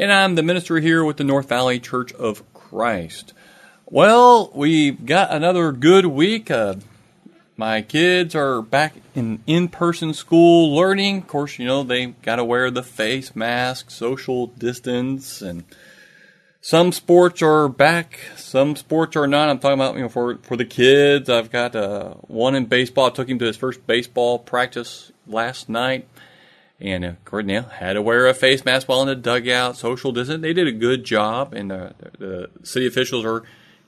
and I'm the minister here with the North Valley Church of Christ. Well, we've got another good week. Uh, my kids are back in in-person school learning. Of course, you know they got to wear the face mask, social distance, and some sports are back. Some sports are not. I'm talking about you know for for the kids. I've got uh, one in baseball. I took him to his first baseball practice last night. And uh, Cornell had to wear a face mask while in the dugout, social distance. They did a good job, and uh, the city officials are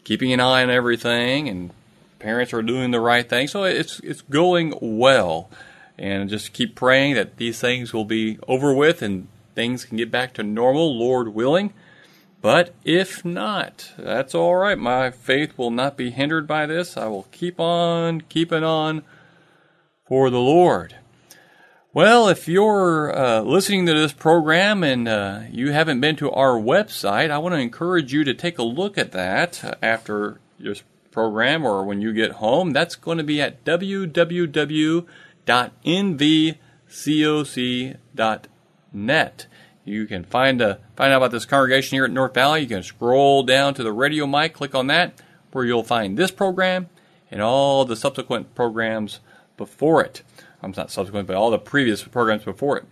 keeping an eye on everything, and parents are doing the right thing. So it's it's going well, and just keep praying that these things will be over with and things can get back to normal, Lord willing. But if not, that's all right. My faith will not be hindered by this. I will keep on keeping on for the Lord. Well, if you're uh, listening to this program and uh, you haven't been to our website, I want to encourage you to take a look at that after this program or when you get home. That's going to be at www.nvcoc.net. You can find uh, find out about this congregation here at North Valley. You can scroll down to the radio mic, click on that, where you'll find this program and all the subsequent programs before it. I'm not subsequent, but all the previous programs before it.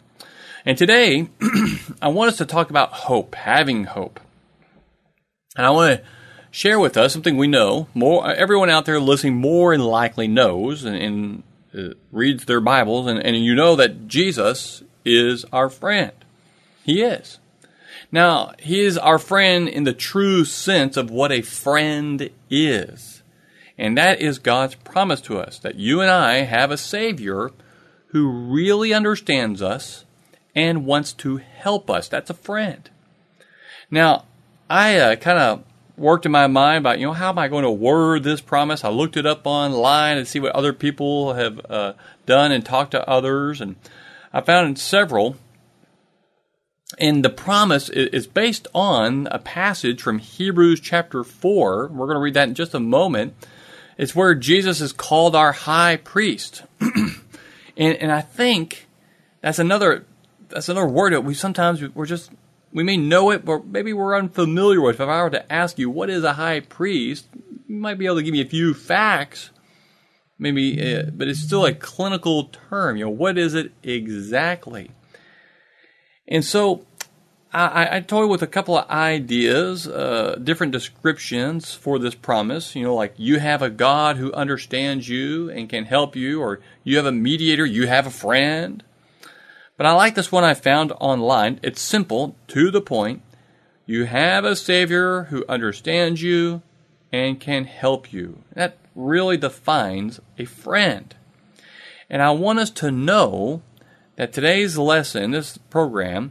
And today, I want us to talk about hope, having hope. And I want to share with us something we know. More, everyone out there listening more than likely knows and, and uh, reads their Bibles, and, and you know that Jesus is our friend. He is. Now, he is our friend in the true sense of what a friend is. And that is God's promise to us that you and I have a Savior who really understands us and wants to help us. That's a friend. Now, I uh, kind of worked in my mind about, you know, how am I going to word this promise? I looked it up online and see what other people have uh, done and talked to others. And I found several. And the promise is based on a passage from Hebrews chapter 4. We're going to read that in just a moment. It's where Jesus is called our high priest. and, and I think that's another that's another word that we sometimes we're just we may know it, but maybe we're unfamiliar with. If I were to ask you what is a high priest, you might be able to give me a few facts, maybe, uh, but it's still a clinical term. You know, what is it exactly? And so I, I toyed with a couple of ideas, uh, different descriptions for this promise. You know, like you have a God who understands you and can help you, or you have a mediator, you have a friend. But I like this one I found online. It's simple, to the point. You have a Savior who understands you and can help you. That really defines a friend. And I want us to know that today's lesson, this program,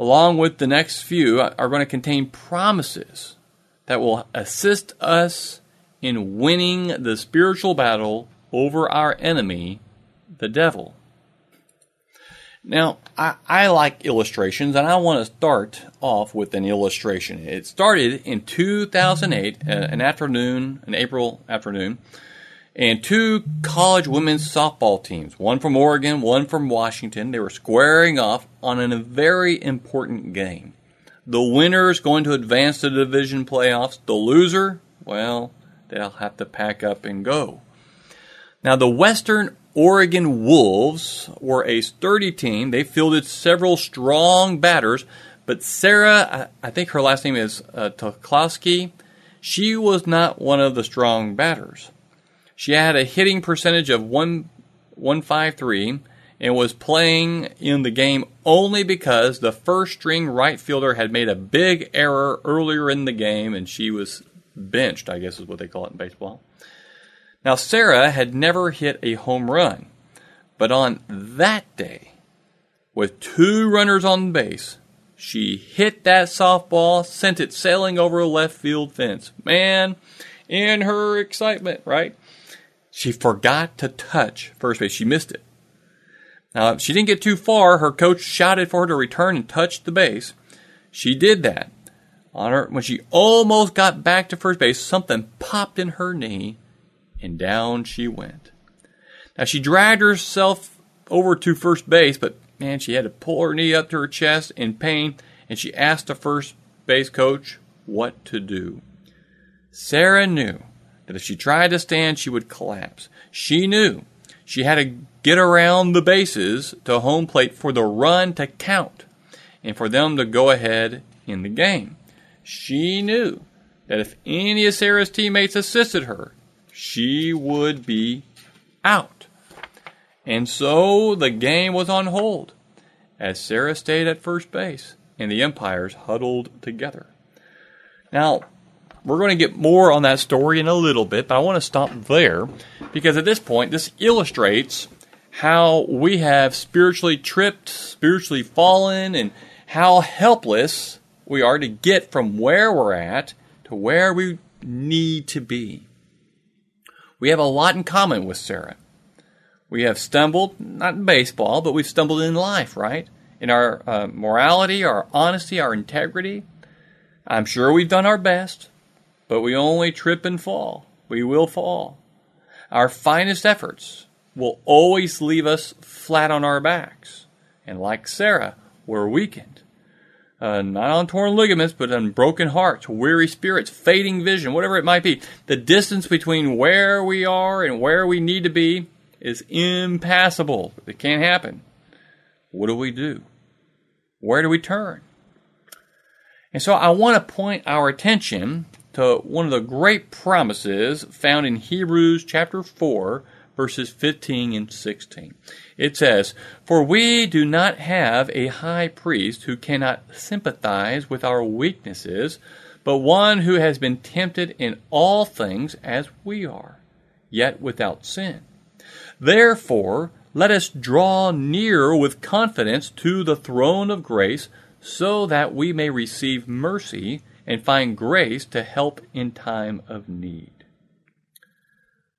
along with the next few, are going to contain promises that will assist us in winning the spiritual battle over our enemy, the devil. Now, I, I, like illustrations, and I want to start off with an illustration. It started in 2008, uh, an afternoon, an April afternoon, and two college women's softball teams, one from Oregon, one from Washington, they were squaring off on a very important game. The winner is going to advance to the division playoffs. The loser, well, they'll have to pack up and go. Now, the Western Oregon Wolves were a sturdy team. They fielded several strong batters, but Sarah, I think her last name is uh, Toklowski, she was not one of the strong batters. She had a hitting percentage of 1, 153 and was playing in the game only because the first string right fielder had made a big error earlier in the game and she was benched, I guess is what they call it in baseball. Now, Sarah had never hit a home run, but on that day, with two runners on base, she hit that softball, sent it sailing over a left field fence. Man, in her excitement, right? She forgot to touch first base. She missed it. Now, she didn't get too far. Her coach shouted for her to return and touch the base. She did that. On her, when she almost got back to first base, something popped in her knee, and down she went. Now she dragged herself over to first base, but man, she had to pull her knee up to her chest in pain, and she asked the first base coach what to do. Sarah knew that if she tried to stand, she would collapse. She knew she had to get around the bases to home plate for the run to count and for them to go ahead in the game. She knew that if any of Sarah's teammates assisted her, she would be out. And so the game was on hold as Sarah stayed at first base and the umpires huddled together. Now, we're going to get more on that story in a little bit, but I want to stop there because at this point, this illustrates how we have spiritually tripped, spiritually fallen, and how helpless we are to get from where we're at to where we need to be. We have a lot in common with Sarah. We have stumbled, not in baseball, but we've stumbled in life, right? In our uh, morality, our honesty, our integrity. I'm sure we've done our best, but we only trip and fall. We will fall. Our finest efforts will always leave us flat on our backs. And like Sarah, we're weakened. Uh, not on torn ligaments, but on broken hearts, weary spirits, fading vision, whatever it might be. The distance between where we are and where we need to be is impassable. It can't happen. What do we do? Where do we turn? And so I want to point our attention to one of the great promises found in Hebrews chapter 4, verses 15 and 16. It says, For we do not have a high priest who cannot sympathize with our weaknesses, but one who has been tempted in all things as we are, yet without sin. Therefore, let us draw near with confidence to the throne of grace, so that we may receive mercy and find grace to help in time of need.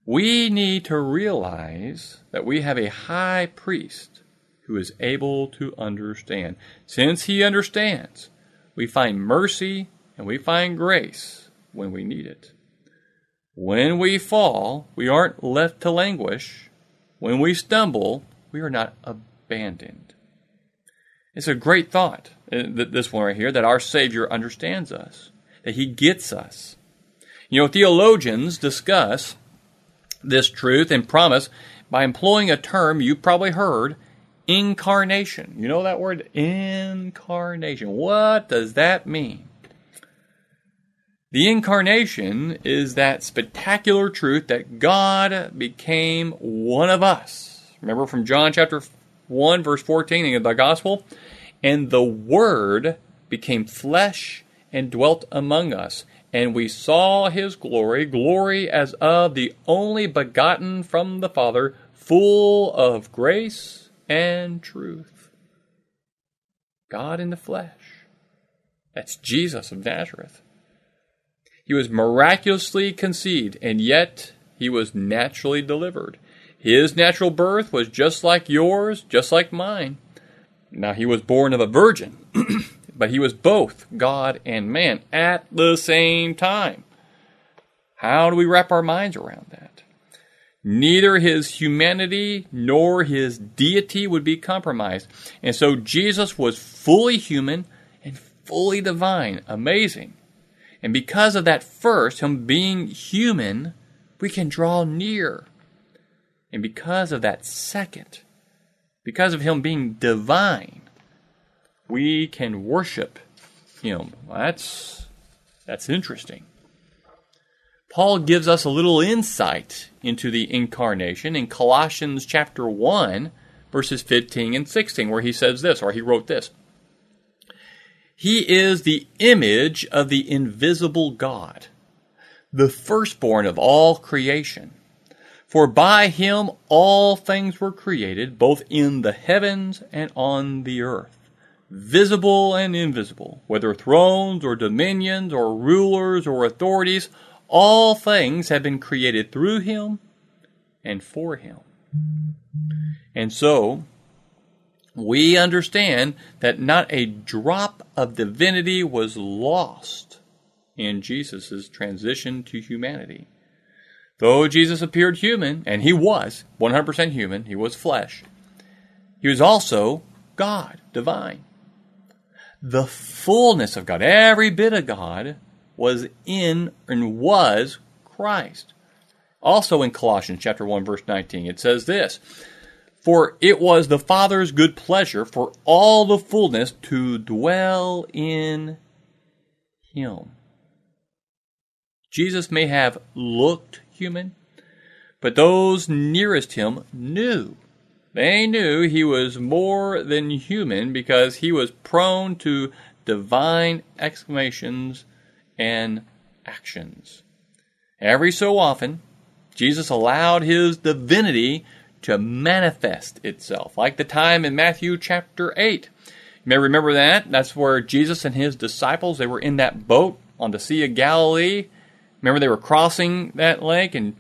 We need to realize that we have a high priest who is able to understand. Since he understands, we find mercy and we find grace when we need it. When we fall, we aren't left to languish. When we stumble, we are not abandoned. It's a great thought, this one right here, that our Savior understands us, that He gets us. You know, theologians discuss this truth and promise by employing a term you probably heard incarnation. You know that word? Incarnation. What does that mean? The incarnation is that spectacular truth that God became one of us. Remember from John chapter 1, verse 14 in the gospel? And the Word became flesh and dwelt among us and we saw his glory, glory as of the only begotten from the Father, full of grace and truth. God in the flesh. That's Jesus of Nazareth. He was miraculously conceived, and yet he was naturally delivered. His natural birth was just like yours, just like mine. Now, he was born of a virgin. but he was both God and man at the same time. How do we wrap our minds around that? Neither his humanity nor his deity would be compromised. And so Jesus was fully human and fully divine. Amazing. And because of that first, him being human, we can draw near. And because of that second, because of him being divine, we can worship him. That's that's interesting. Paul gives us a little insight into the incarnation in Colossians chapter 1 verses 15 and 16 where he says this or he wrote this. He is the image of the invisible God, the firstborn of all creation. For by him all things were created, both in the heavens and on the earth visible and invisible, whether thrones or dominions or rulers or authorities, all things have been created through him and for him. And so, we understand that not a drop of divinity was lost in Jesus' transition to humanity. Though Jesus appeared human, and he was 100% human, he was flesh, he was also God, divine. The fullness of God, every bit of God, was in and was Christ. Also in Colossians chapter 1 verse 19 it says this, for it was the Father's good pleasure for all the fullness to dwell in him. Jesus may have looked human, but those nearest him knew. They knew he was more than human because he was prone to divine exclamations and actions. Every so often, Jesus allowed his divinity to manifest itself, like the time in Matthew chapter 8. You may remember that. That's where Jesus and his disciples, they were in that boat on the Sea of Galilee. Remember they were crossing that lake and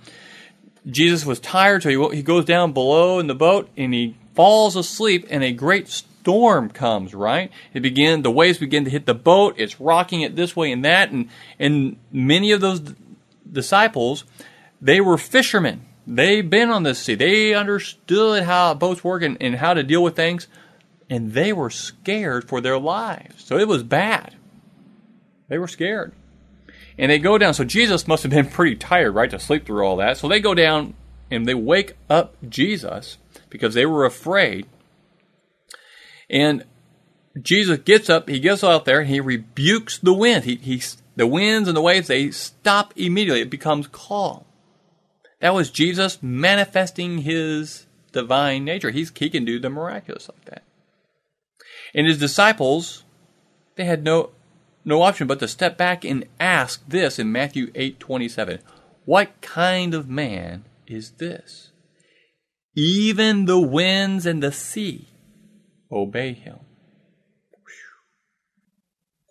Jesus was tired, so he, he goes down below in the boat and he falls asleep and a great storm comes, right? It begin, the waves begin to hit the boat. It's rocking it this way and that. And, and many of those d- disciples, they were fishermen. They've been on this sea. They understood how boats work and, and how to deal with things. And they were scared for their lives. So it was bad. They were scared. And they go down. So Jesus must have been pretty tired, right, to sleep through all that. So they go down and they wake up Jesus because they were afraid. And Jesus gets up, he gets out there, and he rebukes the wind. He, he, the winds and the waves, they stop immediately. It becomes calm. That was Jesus manifesting his divine nature. He's, he can do the miraculous like that. And his disciples, they had no, no option but to step back and ask this in Matthew 8 27. What kind of man is this? Even the winds and the sea obey him.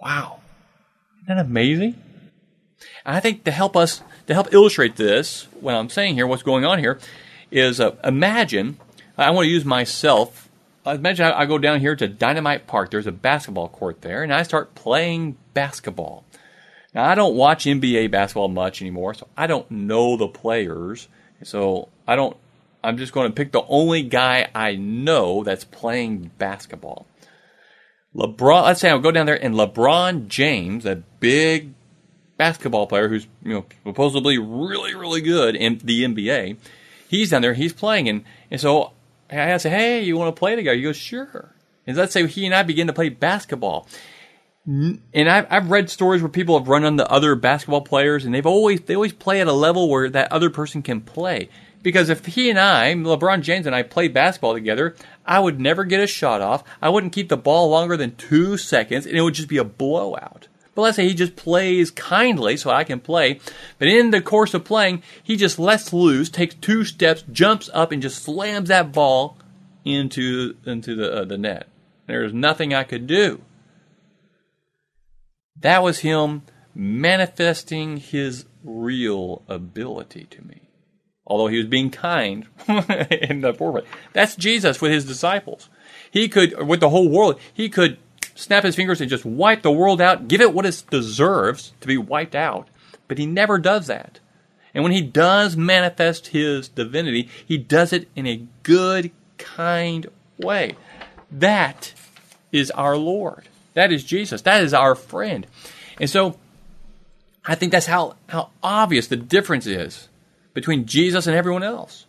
Wow. Isn't that amazing? I think to help us, to help illustrate this, what I'm saying here, what's going on here, is uh, imagine, I want to use myself. Imagine I, I go down here to Dynamite Park. There's a basketball court there, and I start playing basketball. Now, I don't watch NBA basketball much anymore, so I don't know the players. So I don't, I'm just going to pick the only guy I know that's playing basketball. LeBron, let's say I'll go down there and LeBron James, a big basketball player who's you know supposedly really really good in the NBA, he's down there, he's playing, and and so I say, hey, you want to play together? He goes, sure. And let's say he and I begin to play basketball. And I've, I've read stories where people have run into other basketball players, and they've always they always play at a level where that other person can play. Because if he and I, LeBron James and I, played basketball together, I would never get a shot off. I wouldn't keep the ball longer than two seconds, and it would just be a blowout. But let's say he just plays kindly so I can play. But in the course of playing, he just lets loose, takes two steps, jumps up, and just slams that ball into into the uh, the net. There's nothing I could do. That was him manifesting his real ability to me. Although he was being kind in the forefront. That's Jesus with his disciples. He could, with the whole world, he could snap his fingers and just wipe the world out, give it what it deserves to be wiped out. But he never does that. And when he does manifest his divinity, he does it in a good, kind way. That is our Lord. That is Jesus. That is our friend. And so I think that's how, how obvious the difference is between Jesus and everyone else.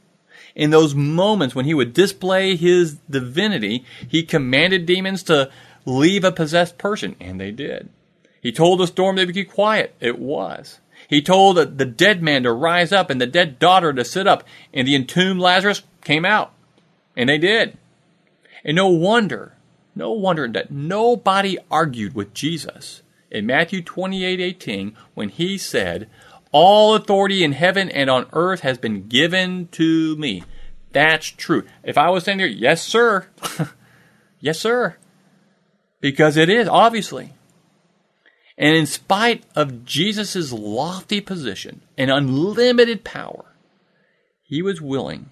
In those moments when he would display his divinity, he commanded demons to leave a possessed person, and they did. He told the storm to be quiet. It was. He told the dead man to rise up and the dead daughter to sit up, and the entombed Lazarus came out. And they did. And no wonder, no wonder that nobody argued with Jesus in Matthew 28 18 when he said, All authority in heaven and on earth has been given to me. That's true. If I was standing there, yes, sir. yes, sir. Because it is, obviously. And in spite of Jesus' lofty position and unlimited power, he was willing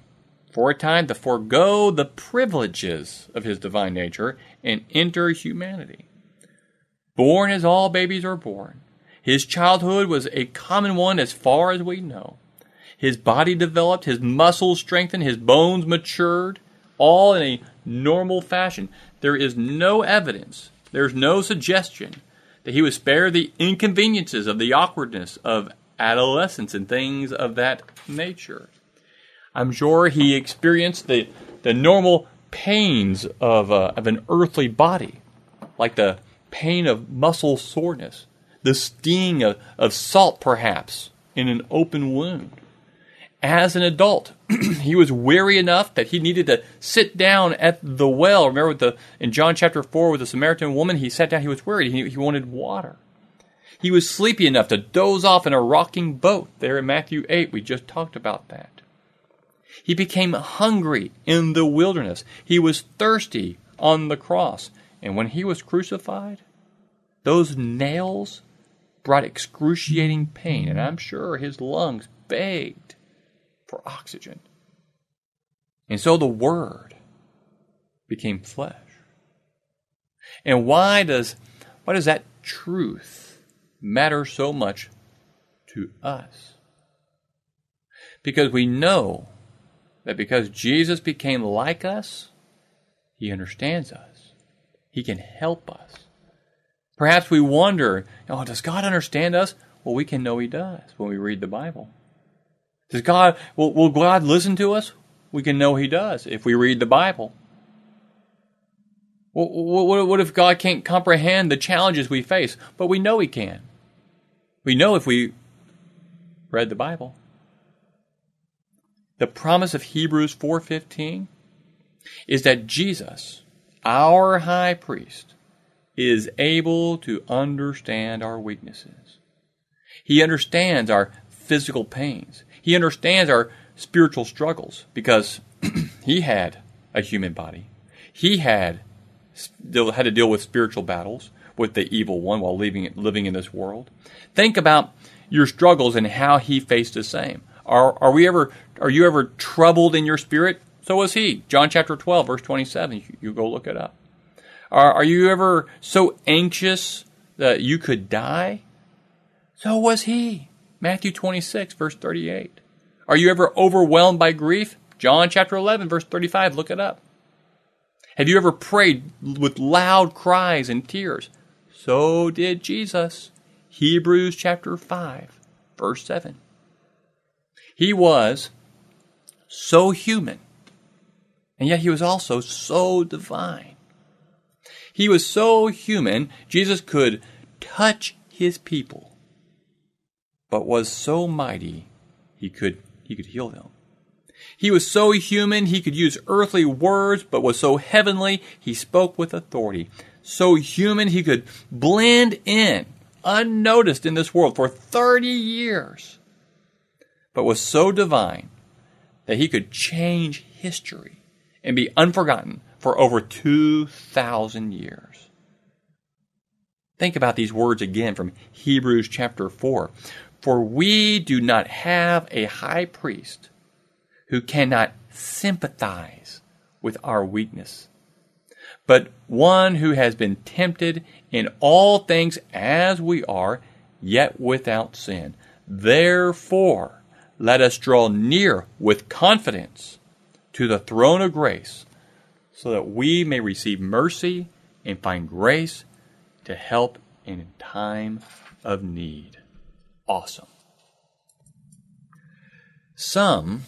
for a time to forego the privileges of his divine nature and enter humanity. Born as all babies are born, his childhood was a common one as far as we know. His body developed, his muscles strengthened, his bones matured, all in a normal fashion. There is no evidence, there's no suggestion that he was spared the inconveniences of the awkwardness of adolescence and things of that nature. I'm sure he experienced the, the normal pains of, uh, of an earthly body, like the pain of muscle soreness, the sting of, of salt, perhaps, in an open wound. As an adult, he was weary enough that he needed to sit down at the well. Remember the, in John chapter 4 with the Samaritan woman, he sat down, he was worried, he, he wanted water. He was sleepy enough to doze off in a rocking boat. There in Matthew 8, we just talked about that. He became hungry in the wilderness. He was thirsty on the cross. And when he was crucified, those nails brought excruciating pain, and I'm sure his lungs begged for oxygen. And so the Word became flesh. And why does, why does that truth matter so much to us? Because we know that because Jesus became like us, He understands us. He can help us. Perhaps we wonder, oh, does God understand us? Well, we can know He does when we read the Bible. Does God, will, will God listen to us? We can know He does if we read the Bible. Well, what, what if God can't comprehend the challenges we face? But we know He can. We know if we read the Bible. The promise of Hebrews 4:15 is that Jesus, our high priest, is able to understand our weaknesses. He understands our physical pains. He understands our spiritual struggles because he had a human body. He had had to deal with spiritual battles with the evil one while living living in this world. Think about your struggles and how he faced the same. Are are we ever are you ever troubled in your spirit? So was he. John chapter 12 verse 27. You, you go look it up. Are, are you ever so anxious that you could die? So was he. Matthew 26, verse 38. Are you ever overwhelmed by grief? John chapter 11, verse 35. Look it up. Have you ever prayed with loud cries and tears? So did Jesus. Hebrews chapter 5, verse 7. He was so human, and yet he was also so divine. He was so human, Jesus could touch his people, but was so mighty, he could, he could heal them. He was so human, he could use earthly words, but was so heavenly, he spoke with authority. So human, he could blend in, unnoticed in this world for 30 years, but was so divine that he could change history and be unforgotten for over 2,000 years. Think about these words again from Hebrews chapter 4. For we do not have a high priest who cannot sympathize with our weakness, but one who has been tempted in all things as we are, yet without sin. Therefore, let us draw near with confidence to the throne of grace so that we may receive mercy and find grace to help in time of need. Awesome. Some,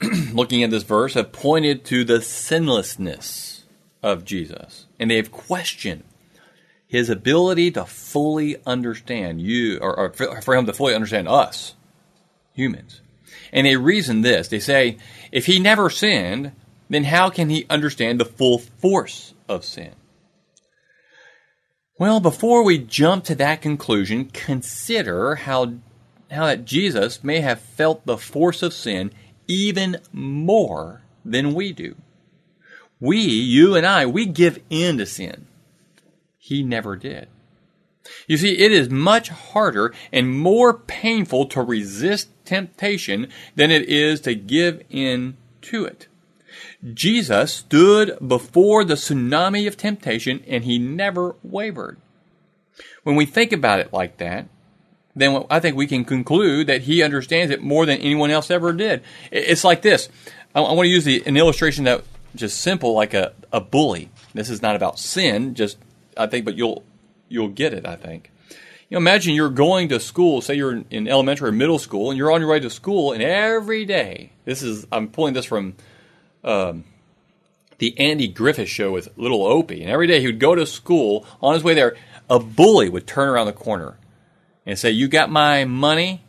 looking at this verse, have pointed to the sinlessness of Jesus, and they have questioned his ability to fully understand you, or, or for him to fully understand us, humans. And they reason this. They say, if he never sinned, then how can he understand the full force of sin? Well, before we jump to that conclusion, consider how, how that Jesus may have felt the force of sin even more than we do. We, you and I, we give in to sin. he never did. You see, it is much harder and more painful to resist temptation than it is to give in to it. Jesus stood before the tsunami of temptation and he never wavered. When we think about it like that, then I think we can conclude that he understands it more than anyone else ever did. It's like this. I, want to use the, an illustration that just simple, like a, a bully. This is not about sin, just I think, but you'll you'll get it. I think. You know, imagine you're going to school. Say you're in elementary or middle school, and you're on your way to school, and every day, this is I'm pulling this from um, the Andy Griffith show with Little Opie, and every day he would go to school. On his way there, a bully would turn around the corner and say, "You got my money."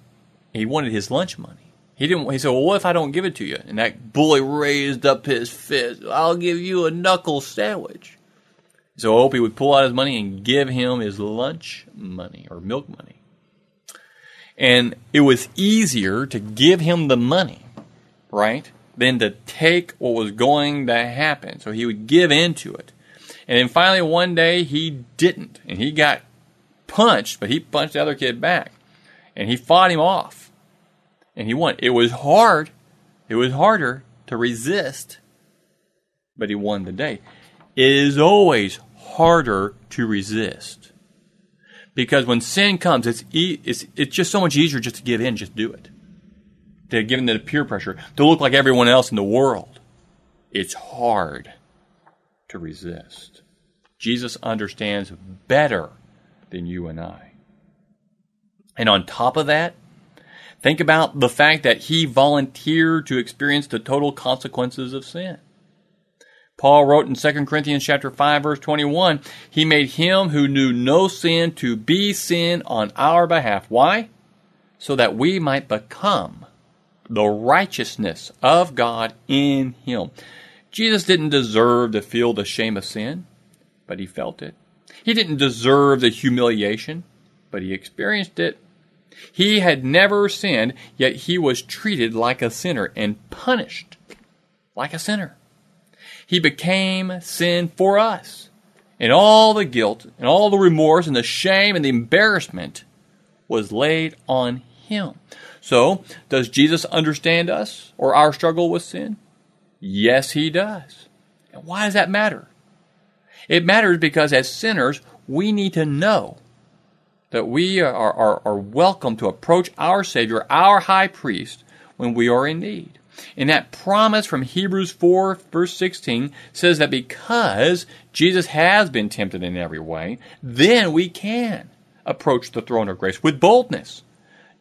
He wanted his lunch money. He didn't. He said, "Well, what if I don't give it to you?" And that bully raised up his fist. I'll give you a knuckle sandwich. So Opie would pull out his money and give him his lunch money or milk money. And it was easier to give him the money, right, than to take what was going to happen. So he would give in to it. And then finally, one day, he didn't. And he got punched, but he punched the other kid back. And he fought him off. And he won. It was hard. It was harder to resist, but he won the day. It is always harder to resist. Because when sin comes, it's, e- it's, it's just so much easier just to give in, just do it. To give in to the peer pressure, to look like everyone else in the world. It's hard to resist. Jesus understands better than you and I. And on top of that, think about the fact that he volunteered to experience the total consequences of sin. Paul wrote in 2 Corinthians chapter 5 verse 21, he made him who knew no sin to be sin on our behalf. Why? So that we might become the righteousness of God in him. Jesus didn't deserve to feel the shame of sin, but he felt it. He didn't deserve the humiliation, but he experienced it. He had never sinned, yet he was treated like a sinner and punished like a sinner. He became sin for us. And all the guilt and all the remorse and the shame and the embarrassment was laid on him. So, does Jesus understand us or our struggle with sin? Yes, he does. And why does that matter? It matters because as sinners, we need to know that we are, are, are welcome to approach our Savior, our high priest, when we are in need. And that promise from Hebrews 4, verse 16, says that because Jesus has been tempted in every way, then we can approach the throne of grace with boldness,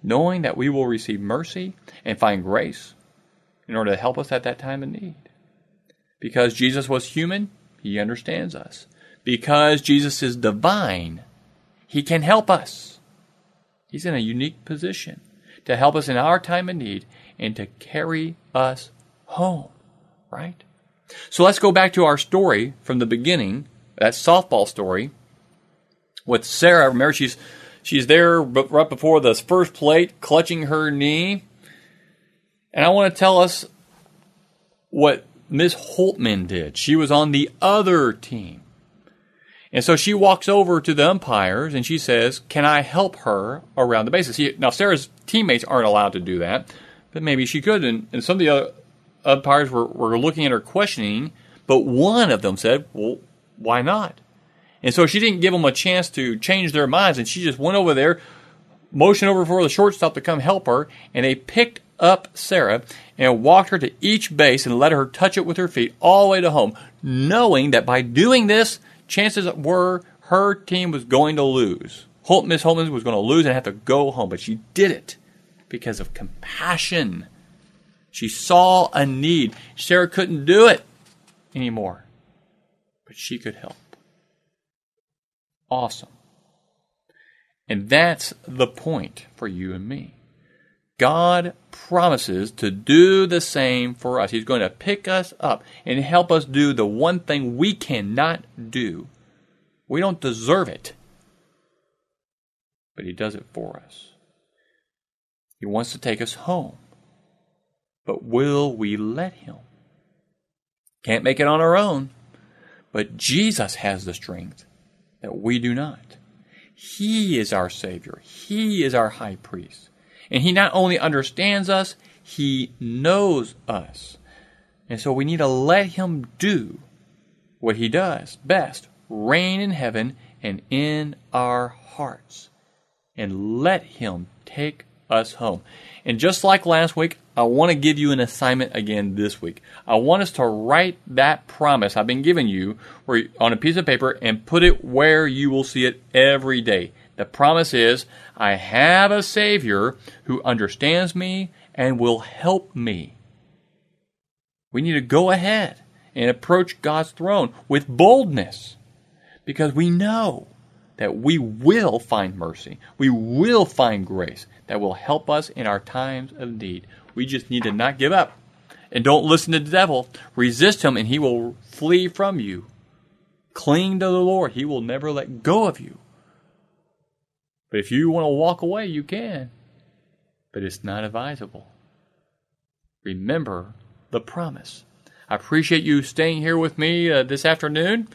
knowing that we will receive mercy and find grace in order to help us at that time of need. Because Jesus was human, he understands us. Because Jesus is divine, he can help us. He's in a unique position to help us in our time of need and to carry us home, right? So let's go back to our story from the beginning, that softball story with Sarah. Remember, she's she's there right before the first plate, clutching her knee, and I want to tell us what Miss Holtman did. She was on the other team. And so she walks over to the umpires and she says, Can I help her around the bases? Now, Sarah's teammates aren't allowed to do that but maybe she could. And, and some of the other umpires were, were looking at her questioning, but one of them said, well, why not? And so she didn't give them a chance to change their minds, and she just went over there, motioned over for the shortstop to come help her, and they picked up Sarah and walked her to each base and let her touch it with her feet all the way to home, knowing that by doing this, chances were her team was going to lose. Holt, Miss Holtman was going to lose and have to go home, but she did it because of compassion. She saw a need. Sarah couldn't do it anymore, but she could help. Awesome. And that's the point for you and me. God promises to do the same for us. He's going to pick us up and help us do the one thing we cannot do. We don't deserve it, but He does it for us. He wants to take us home. But will we let Him? Can't make it on our own, but Jesus has the strength that we do not. He is our Savior. He is our high priest. And He not only understands us, He knows us. And so we need to let Him do what He does best reign in heaven and in our hearts. And let Him take us home. And just like last week, I want to give you an assignment again this week. I want us to write that promise I've been giving you on a piece of paper and put it where you will see it every day. The promise is I have a Savior who understands me and will help me. We need to go ahead and approach God's throne with boldness because we know that we will find mercy. We will find grace that will help us in our times of need. We just need to not give up. And don't listen to the devil. Resist him, and he will flee from you. Cling to the Lord. He will never let go of you. But if you want to walk away, you can. But it's not advisable. Remember the promise. I appreciate you staying here with me uh, this afternoon.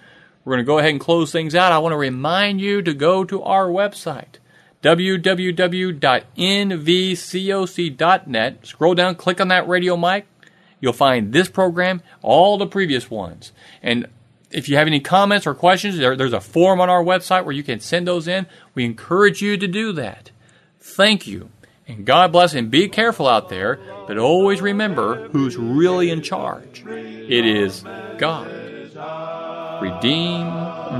We're going to go ahead and close things out. I want to remind you to go to our website, www.nvcoc.net. Scroll down, click on that radio mic. You'll find this program, all the previous ones. And if you have any comments or questions, there, there's a form on our website where you can send those in. We encourage you to do that. Thank you. And God bless and be careful out there, but always remember who's really in charge. It is God. Redeem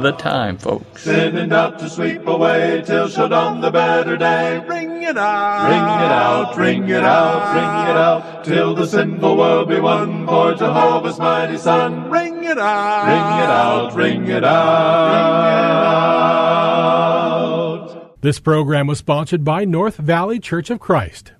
the time, folks. Sinning out to sweep away till shall dawn the better day. Ring it out. Ring it out, ring it out, ring it out, till the sinful world be won for Jehovah's mighty Son. Ring it out, Ring it out. Ring it out, ring it out. This program was sponsored by North Valley Church of Christ.